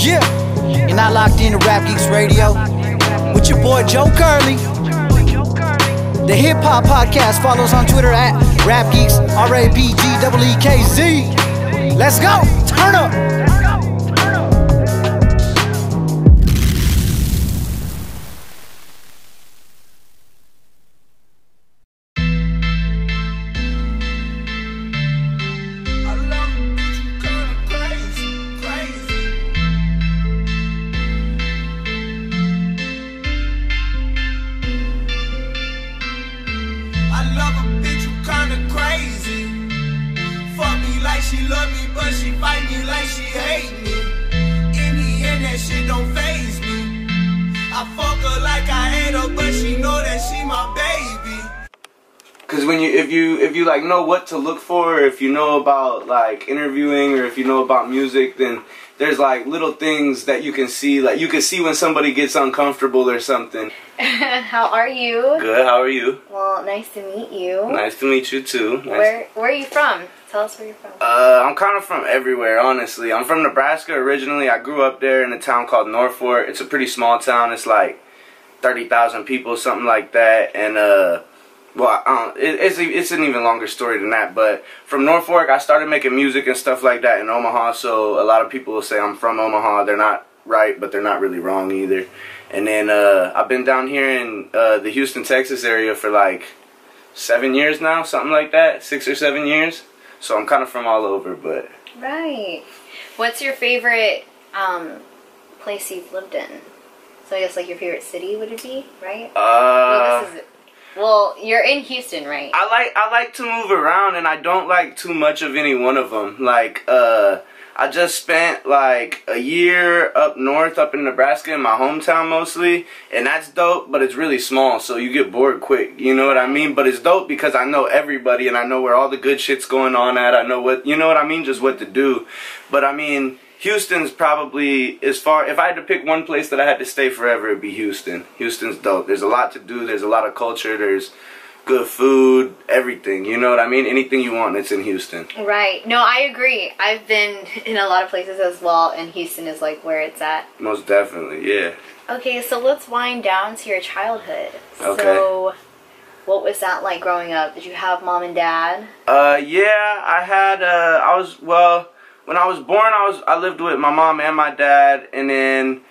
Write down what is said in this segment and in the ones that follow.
Yeah, you're not locked into Rap Geekz Radio with your boy Joe Curley. The Hip Hop Podcast follows on Twitter at Rap Geekz, R A P G E E K Z. Let's go, turn up. She love me, but she fight me like she hate me. In the end, that shit don't phase me. I fuck her like I hate her, but she know that she my baby. Cause when you if you if you like know what to look for, if you know about like interviewing or if you know about music, then there's like little things that you can see. Like you can see when somebody gets uncomfortable or something. How are you? Good. How are you? Well, nice to meet you. Nice to meet you too. Nice. Where Where are you from? Tell us where you're from. Uh, I'm kind of from everywhere, honestly. I'm from Nebraska originally. I grew up there in a town called Norfolk. It's a pretty small town. It's like thirty thousand people, something like that. And uh, well, it, it's it's an even longer story than that. But from Norfolk, I started making music and stuff like that in Omaha. So a lot of people will say I'm from Omaha. They're not right, but they're not really wrong either. And then uh, I've been down here in uh, the Houston, Texas area for like seven years now, something like that, six or seven years. So I'm kind of from all over, but Right. What's your favorite um, place you've lived in? So I guess like your favorite city would it be, right? well, uh, is well, you're in Houston, right? I like I like to move around, and I don't like too much of any one of them. Like uh, I just spent like a year up north, up in Nebraska, in my hometown mostly, and that's dope. But it's really small, so you get bored quick. You know what I mean? But it's dope because I know everybody, and I know where all the good shit's going on at. I know what you know what I mean, just what to do. But I mean. Houston's probably as far. If I had to pick one place that I had to stay forever, it'd be Houston. Houston's dope. There's a lot to do. There's a lot of culture. There's good food, everything. You know what I mean? Anything you want, it's in Houston. Right. No, I agree. I've been in a lot of places as well, and Houston is like where it's at. Most definitely, yeah. Okay, so let's wind down to your childhood. Okay. So, what was that like growing up? Did you have mom and dad? Uh, yeah, I had. Uh, I was well. When I was born, I was I lived with my mom and my dad, and then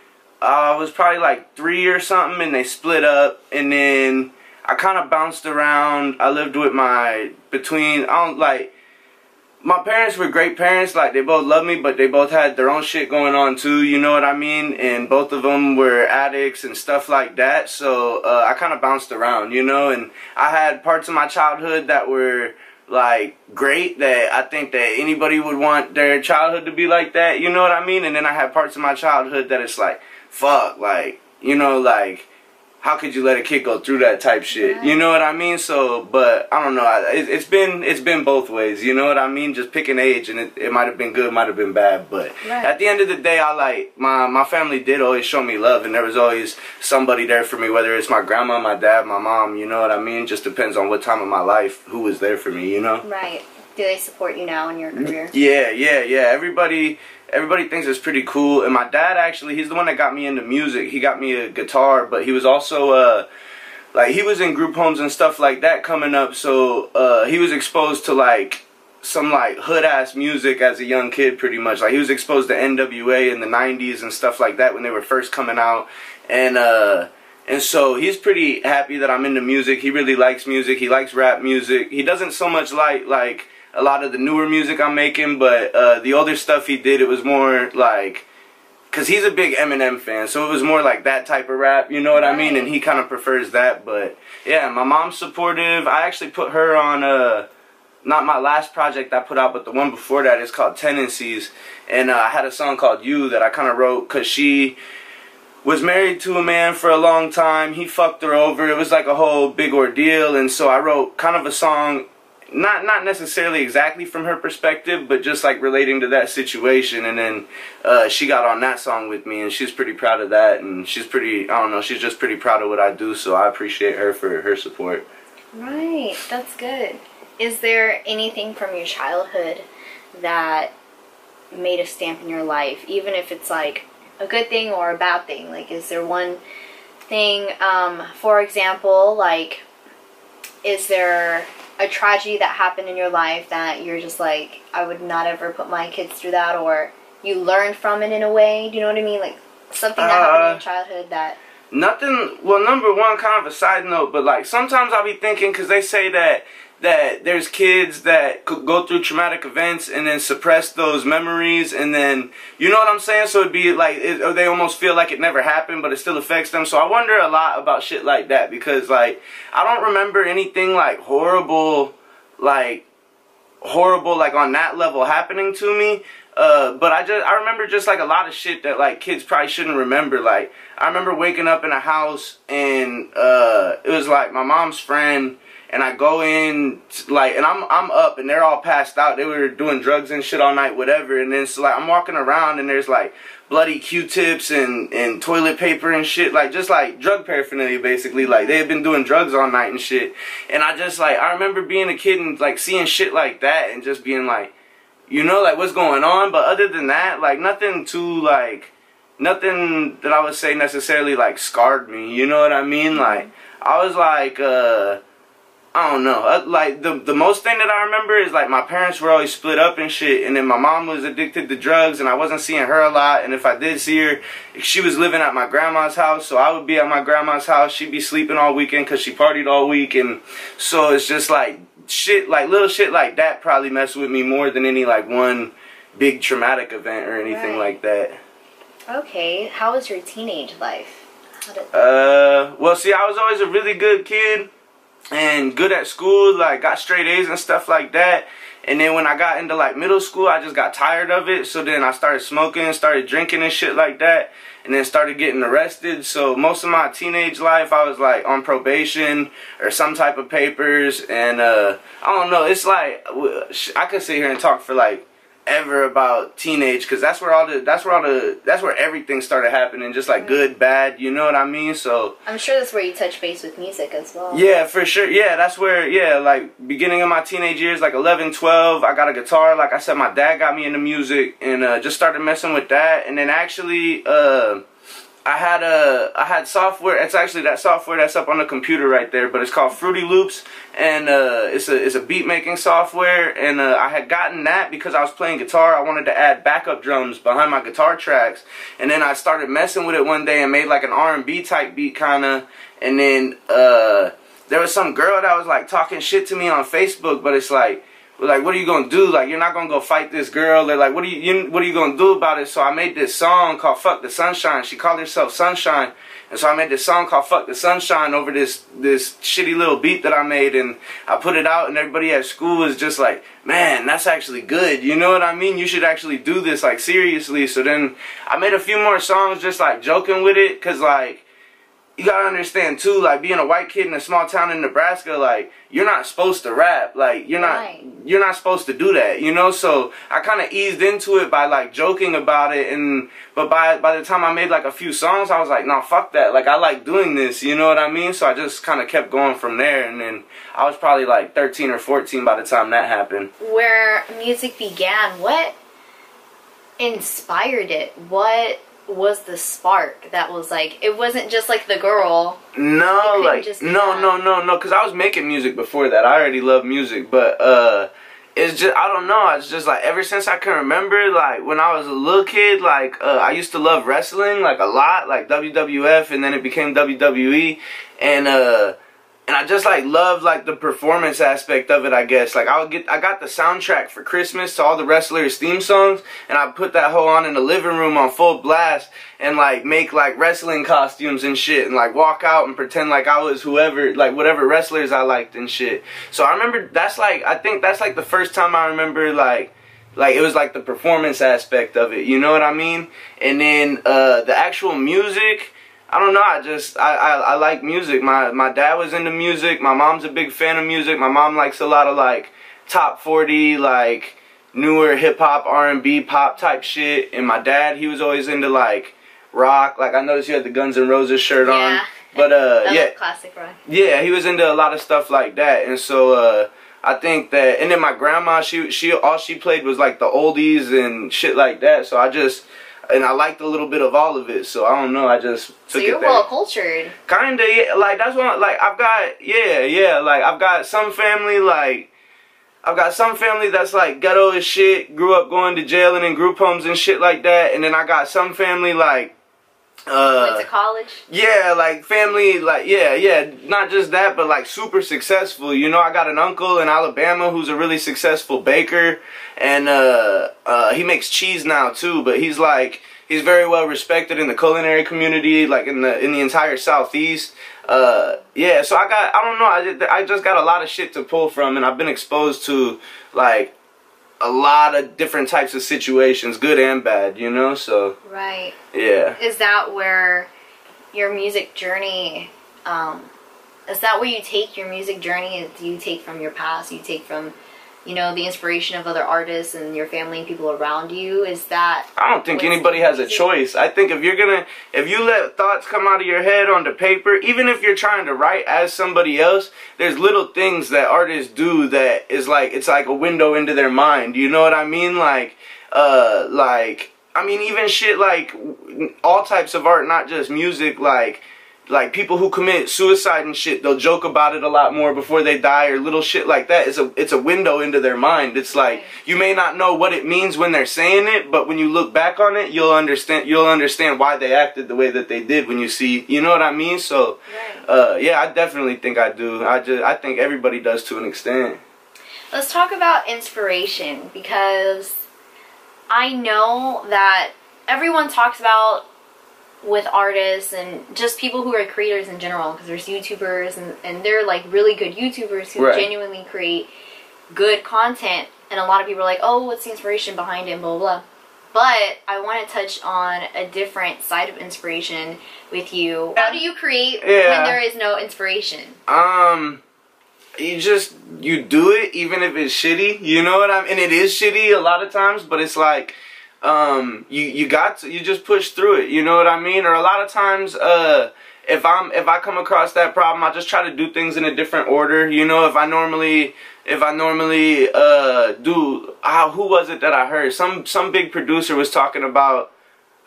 uh, I was probably like three or something, and they split up, and then I kind of bounced around. I lived with my between. I don't like. My parents were great parents, like they both loved me, but they both had their own shit going on too, you know what I mean? And both of them were addicts and stuff like that, so uh, I kind of bounced around, you know? And I had parts of my childhood that were like great that I think that anybody would want their childhood to be like that, you know what I mean? And then I had parts of my childhood that it's like, fuck, like, you know, like, how could you let a kid go through that type shit? You know what I mean? So, but I don't know. I- It, it's been it's been both ways. You know what I mean? Just pick an age, and it, it might have been good, might have been bad. But Right. at the end of the day, I like my my family did always show me love, and there was always somebody there for me. Whether it's my grandma, my dad, my mom. You know what I mean? Just depends on what time of my life who was there for me. You know? Right. Do they support you now in your career? Yeah, yeah, yeah. Everybody everybody thinks it's pretty cool. And my dad actually, he's the one that got me into music. He got me a guitar, but he was also uh like he was in group homes and stuff like that coming up. So uh he was exposed to like some like hood ass music as a young kid pretty much. Like he was exposed to NWA in the 90s and stuff like that when they were first coming out. And uh and so he's pretty happy that I'm into music. He really likes music. He likes rap music. He doesn't so much like like a lot of the newer music I'm making, but uh, the older stuff he did, it was more like, cause he's a big Eminem fan, so it was more like that type of rap. You know what I mean? And he kind of prefers that. But yeah, my mom's supportive. I actually put her on uh not my last project I put out, but the one before that is called Tendencies, and uh, I had a song called You that I kind of wrote cause she was married to a man for a long time. He fucked her over. It was like a whole big ordeal, and so I wrote kind of a song not not necessarily exactly from her perspective, but just like relating to that situation. And then uh, she got on that song with me, and she's pretty proud of that. And she's pretty, I don't know, she's just pretty proud of what I do. So I appreciate her for her support. Right. That's good. Is there anything from your childhood that made a stamp in your life, even if it's like a good thing or a bad thing? Like, is there one thing, um, for example, like, is there a tragedy that happened in your life that you're just like, I would not ever put my kids through that, or you learned from it in a way? Do you know what I mean? Like, something that happened in your uh, childhood that. Nothing. Well, number one, kind of a side note, but like sometimes I'll be thinking because they say that that there's kids that could go through traumatic events and then suppress those memories and then you know what I'm saying? So it'd be like it, they almost feel like it never happened but it still affects them. So I wonder a lot about shit like that because like I don't remember anything like horrible like horrible like on that level happening to me. Uh, but I just I remember just like a lot of shit that like kids probably shouldn't remember. Like I remember waking up in a house and uh, it was like my mom's friend and I go in like and I'm I'm up and they're all passed out. They were doing drugs and shit all night, whatever. And then so like I'm walking around and there's like bloody Q-tips and and toilet paper and shit, like just like drug paraphernalia basically. Like they had been doing drugs all night and shit. And I just like I remember being a kid and like seeing shit like that and just being like, you know, like what's going on. But other than that, like nothing too like nothing that I would say necessarily like scarred me. You know what I mean? Like I was like uh I don't know. Uh, like the the most thing that I remember is like my parents were always split up and shit, and then my mom was addicted to drugs, and I wasn't seeing her a lot. And if I did see her, she was living at my grandma's house, so I would be at my grandma's house. She'd be sleeping all weekend because she partied all week, and so it's just like shit, like little shit like that probably messed with me more than any like one big traumatic event or anything right. like that. Okay, how was your teenage life? Uh, well, see, I was always a really good kid and good at school, like got straight A's and stuff like that. And then when I got into like middle school, I just got tired of it. So then I started smoking, started drinking and shit like that. And then started getting arrested. So most of my teenage life, I was like on probation or some type of papers. And uh, I don't know, it's like, I could sit here and talk for like ever about teenage because that's where all the that's where all the that's where everything started happening just like good bad you know what i mean? So i'm sure that's where you touch base with music as well. Yeah for sure. Yeah that's where yeah like beginning of my teenage years like 11 12 i got a guitar. Like i said my dad got me into music and uh, just started messing with that. And then actually uh I had a I had software. It's actually that software that's up on the computer right there, but it's called Fruity Loops, and uh, it's a it's a beat making software. And uh, I had gotten that because I was playing guitar. I wanted to add backup drums behind my guitar tracks, and then I started messing with it one day and made like an R and B type beat kind of. And then uh, there was some girl that was like talking shit to me on Facebook, but it's like like, what are you gonna do? Like, you're not gonna go fight this girl. They're like, what are you, you, what are you gonna do about it? So I made this song called "Fuck the Sunshine." She called herself Sunshine, and so I made this song called "Fuck the Sunshine" over this this shitty little beat that I made, and I put it out, and everybody at school was just like, "Man, that's actually good." You know what I mean? You should actually do this like seriously. So then I made a few more songs, just like joking with it, cause like you gotta understand too, like being a white kid in a small town in Nebraska, like you're not supposed to rap. Like you're right. not you're not supposed to do that, you know? So I kinda eased into it by like joking about it and but by by the time I made like a few songs I was like, nah fuck that. Like I like doing this, you know what I mean? So I just kinda kept going from there and then I was probably like thirteen or fourteen by the time that happened. Where music began, what inspired it? What was the spark that was like it wasn't just like the girl. No like no no no no because i was making music before that. I already love music but uh it's just i don't know. It's just like ever since i can remember like when i was a little kid like uh, i used to love wrestling like a lot like wwf and then it became wwe and uh and I just like love like the performance aspect of it. I guess like I'll get I got the soundtrack for Christmas to all the wrestlers' theme songs, and I put that whole on in the living room on full blast, and like make like wrestling costumes and shit, and like walk out and pretend like I was whoever like whatever wrestlers I liked and shit. So I remember that's like I think that's like the first time I remember like like it was like the performance aspect of it. You know what I mean? And then uh, the actual music I don't know. I just I, I, I like music. My my dad was into music. My mom's a big fan of music. My mom likes a lot of like top 40 like newer hip hop, R&B, pop type shit. And my dad, he was always into like rock. Like I noticed you had the Guns N' Roses shirt yeah. on. But uh yeah. classic rock. Yeah, he was into a lot of stuff like that. And so uh I think that and then my grandma she she all she played was like the oldies and shit like that. So I just and I liked a little bit of all of it. So I don't know. I just So you're it there. well cultured. Kinda, yeah. Like that's what, like I've got, yeah, yeah. Like I've got some family, like I've got some family that's like ghetto as shit. Grew up going to jail and in group homes and shit like that. And then I got some family like, uh, Went to college. yeah, like family, like yeah, yeah. Not just that, but like super successful. You know, I got an uncle in Alabama who's a really successful baker, and uh, uh, he makes cheese now too. But he's like he's very well respected in the culinary community, like in the in the entire southeast. Uh, yeah, so I got I don't know. I just, I just got a lot of shit to pull from, and I've been exposed to like a lot of different types of situations, good and bad. You know, so Right. yeah. Is that where your music journey? Um, is that where you take your music journey? Do you take from your past? You take from, you know, the inspiration of other artists and your family and people around you? Is that I don't think anybody has a choice. I think if you're gonna, if you let thoughts come out of your head onto paper, even if you're trying to write as somebody else, there's little things that artists do that is like, it's like a window into their mind. You know what I mean? Like, uh, like, I mean, even shit like all types of art, not just music, like, like people who commit suicide and shit, they'll joke about it a lot more before they die or little shit like that. It's a it's a window into their mind. It's like you may not know what it means when they're saying it, but when you look back on it, you'll understand you'll understand why they acted the way that they did when you see, you know what I mean? So uh yeah, I definitely think I do. I just I think everybody does to an extent. Let's talk about inspiration because I know that everyone talks about with artists and just people who are creators in general because there's YouTubers and, and they're like really good YouTubers who Right. genuinely create good content and a lot of people are like, oh, what's the inspiration behind it and blah, blah, blah. But I want to touch on a different side of inspiration with you. How do you create Yeah. when there is no inspiration? Um, you just you do it even if it's shitty. You know what I mean? And it is shitty a lot of times, but it's like um you you got to you just push through it. You know what I mean? Or a lot of times uh if I'm if I come across that problem, I just try to do things in a different order. You know, if I normally if I normally uh do who was it that I heard? Some some big producer was talking about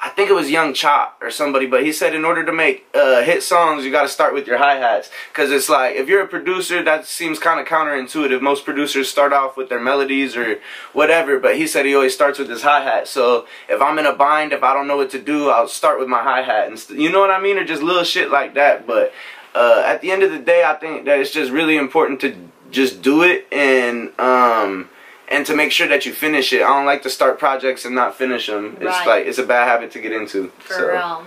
I think it was Young Chop or somebody, but he said in order to make uh, hit songs, you got to start with your hi hats. Because it's like, if you're a producer, that seems kind of counterintuitive. Most producers start off with their melodies or whatever, but he said he always starts with his hi hat. So if I'm in a bind, if I don't know what to do, I'll start with my hi hat. And you know what I mean? Or just little shit like that. But uh, at the end of the day, I think that it's just really important to just do it and. um and to make sure that you finish it. I don't like to start projects and not finish them. It's Right. like it's a bad habit to get into. For so. real.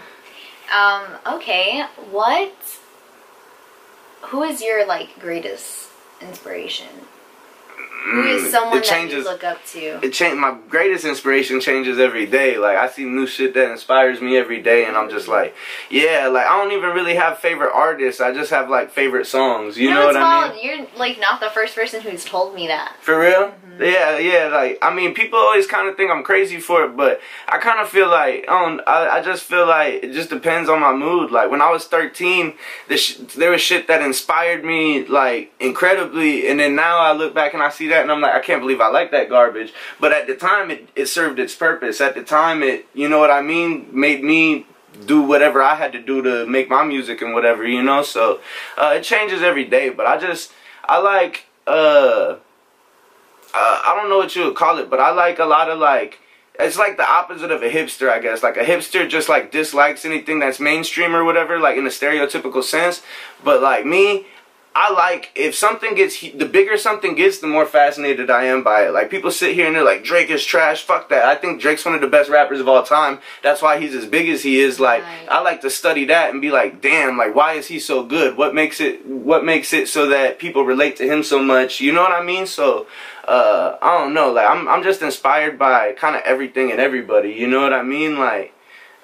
Um, okay, what who is your like greatest inspiration? Who is Mm, someone it that changes. you look up to? it change my greatest inspiration changes every day. Like I see new shit that inspires me every day, and I'm just like, yeah. Like I don't even really have favorite artists. I just have like favorite songs. You know it's what I mean? You're like not the first person who's told me that. For real? Mm-hmm. Yeah, yeah. Like I mean, people always kind of think I'm crazy for it, but I kind of feel like I don't. I, I just feel like it just depends on my mood. Like when I was 13, the sh- there was shit that inspired me like incredibly, and then now I look back and I see that, and I'm like, I can't believe I like that garbage. But at the time, it it served its purpose. At the time, it you know what I mean made me do whatever I had to do to make my music and whatever, you know. So uh, it changes every day, but I just I like uh uh, I don't know what you would call it, but I like a lot of like it's like the opposite of a hipster, I guess. Like a hipster just like dislikes anything that's mainstream or whatever, like in a stereotypical sense. But like me, I like if something gets the bigger something gets, the more fascinated I am by it. Like people sit here and they're like Drake is trash. Fuck that. I think Drake's one of the best rappers of all time. That's why he's as big as he is. Like Right. I like to study that and be like, damn, like why is he so good? What makes it what makes it so that people relate to him so much? You know what I mean? So uh I don't know, like I'm I'm just inspired by kind of everything and everybody. You know what I mean? Like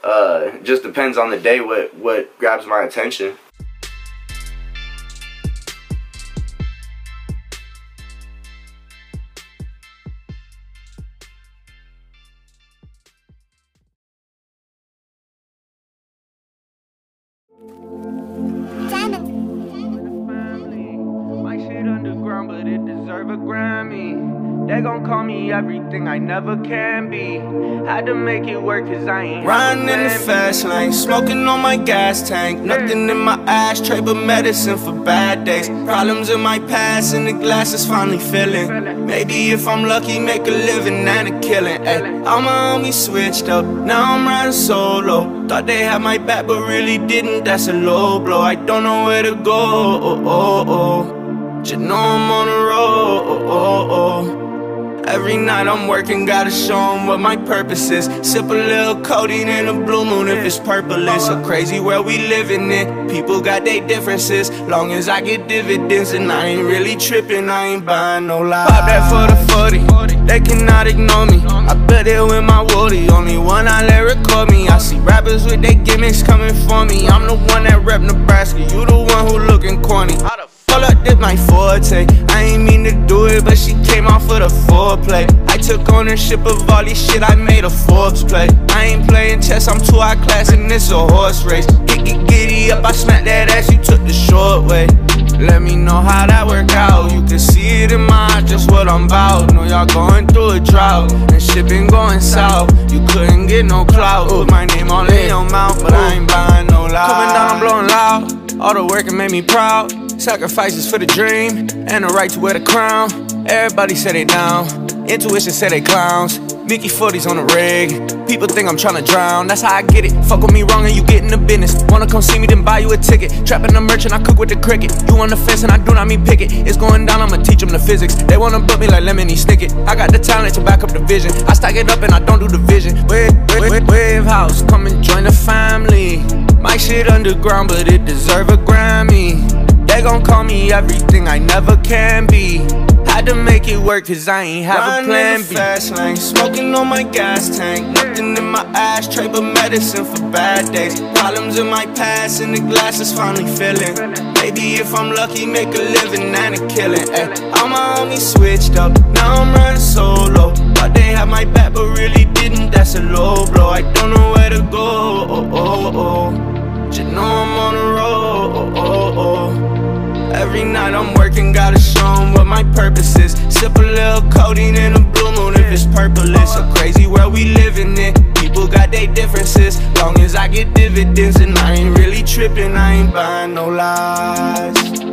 uh just depends on the day what what grabs my attention. Everything I never can be. Had to make it work cause I ain't Riding in the fast lane, smoking on my gas tank. Nothing in my ashtray but medicine for bad days. Problems in my past and the glass is finally filling. Maybe if I'm lucky, make a living and a killing. Ay, all my homies switched up, now I'm riding solo. Thought they had my back, but really didn't. That's a low blow. I don't know where to go. Oh, oh, oh. Just know I'm on the road. Oh, oh, oh. Every night I'm working, gotta show 'em what my purpose is. Sip a little codeine in a blue moon if it's purple. It's a crazy world we living in. People got their differences. Long as I get dividends, and I ain't really tripping, I ain't buying no lies. Pop that for the 40, they cannot ignore me. I bet it with my woody, only one I let record me. I see rappers with their gimmicks coming for me. I'm the one that rep Nebraska, you the one who looking corny. Hold up, this my forte. I ain't mean to do it, but she came off for the foreplay. I took ownership of all this shit, I made a Forbes play. I ain't playing chess, I'm too high class, and it's a horse race. Get, get giddy up, I smack that ass, you took the short way. Let me know how that work out. You can see it in my eyes, just what I'm about. Know y'all going through a drought, and shit been going south. You couldn't get no clout. Put my name all in your mouth, but I ain't buying no loud. Coming down, I'm blowing loud. All the work it made me proud. Sacrifices for the dream and the right to wear the crown. Everybody said they down. Intuition said they clowns. Mickey 40s on the rig. People think I'm tryna drown. That's how I get it. Fuck with me wrong and you get in the business. Wanna come see me, then buy you a ticket. Trapping the merchant, I cook with the cricket. You on the fence and I do not mean picket. It's going down, I'ma teach them the physics. They wanna book me like Lemony Snicket. I got the talent to back up the vision. I stack it up and I don't do division. Wave, wave, wave, wave house, come and join the family. My shit underground, but it deserve a Grammy. They gon' call me everything I never can be. Had to make it work cause I ain't have a plan B. Fast lane, smoking on my gas tank. Nothing in my ashtray but medicine for bad days. Problems in my past and the glass is finally filling. Maybe if I'm lucky, make a living and a killing. Ay, all my homies switched up, now I'm running solo. Thought they had my back but really didn't. That's a low blow. I don't know where to go. Oh, oh, oh. Just know I'm on oh, oh. Every night I'm working, gotta show 'em what my purpose is. Sip a little codeine in a blue moon if it's purple. It's a crazy world we living in. People got their differences. Long as I get dividends, and I ain't really tripping, I ain't buying no lies.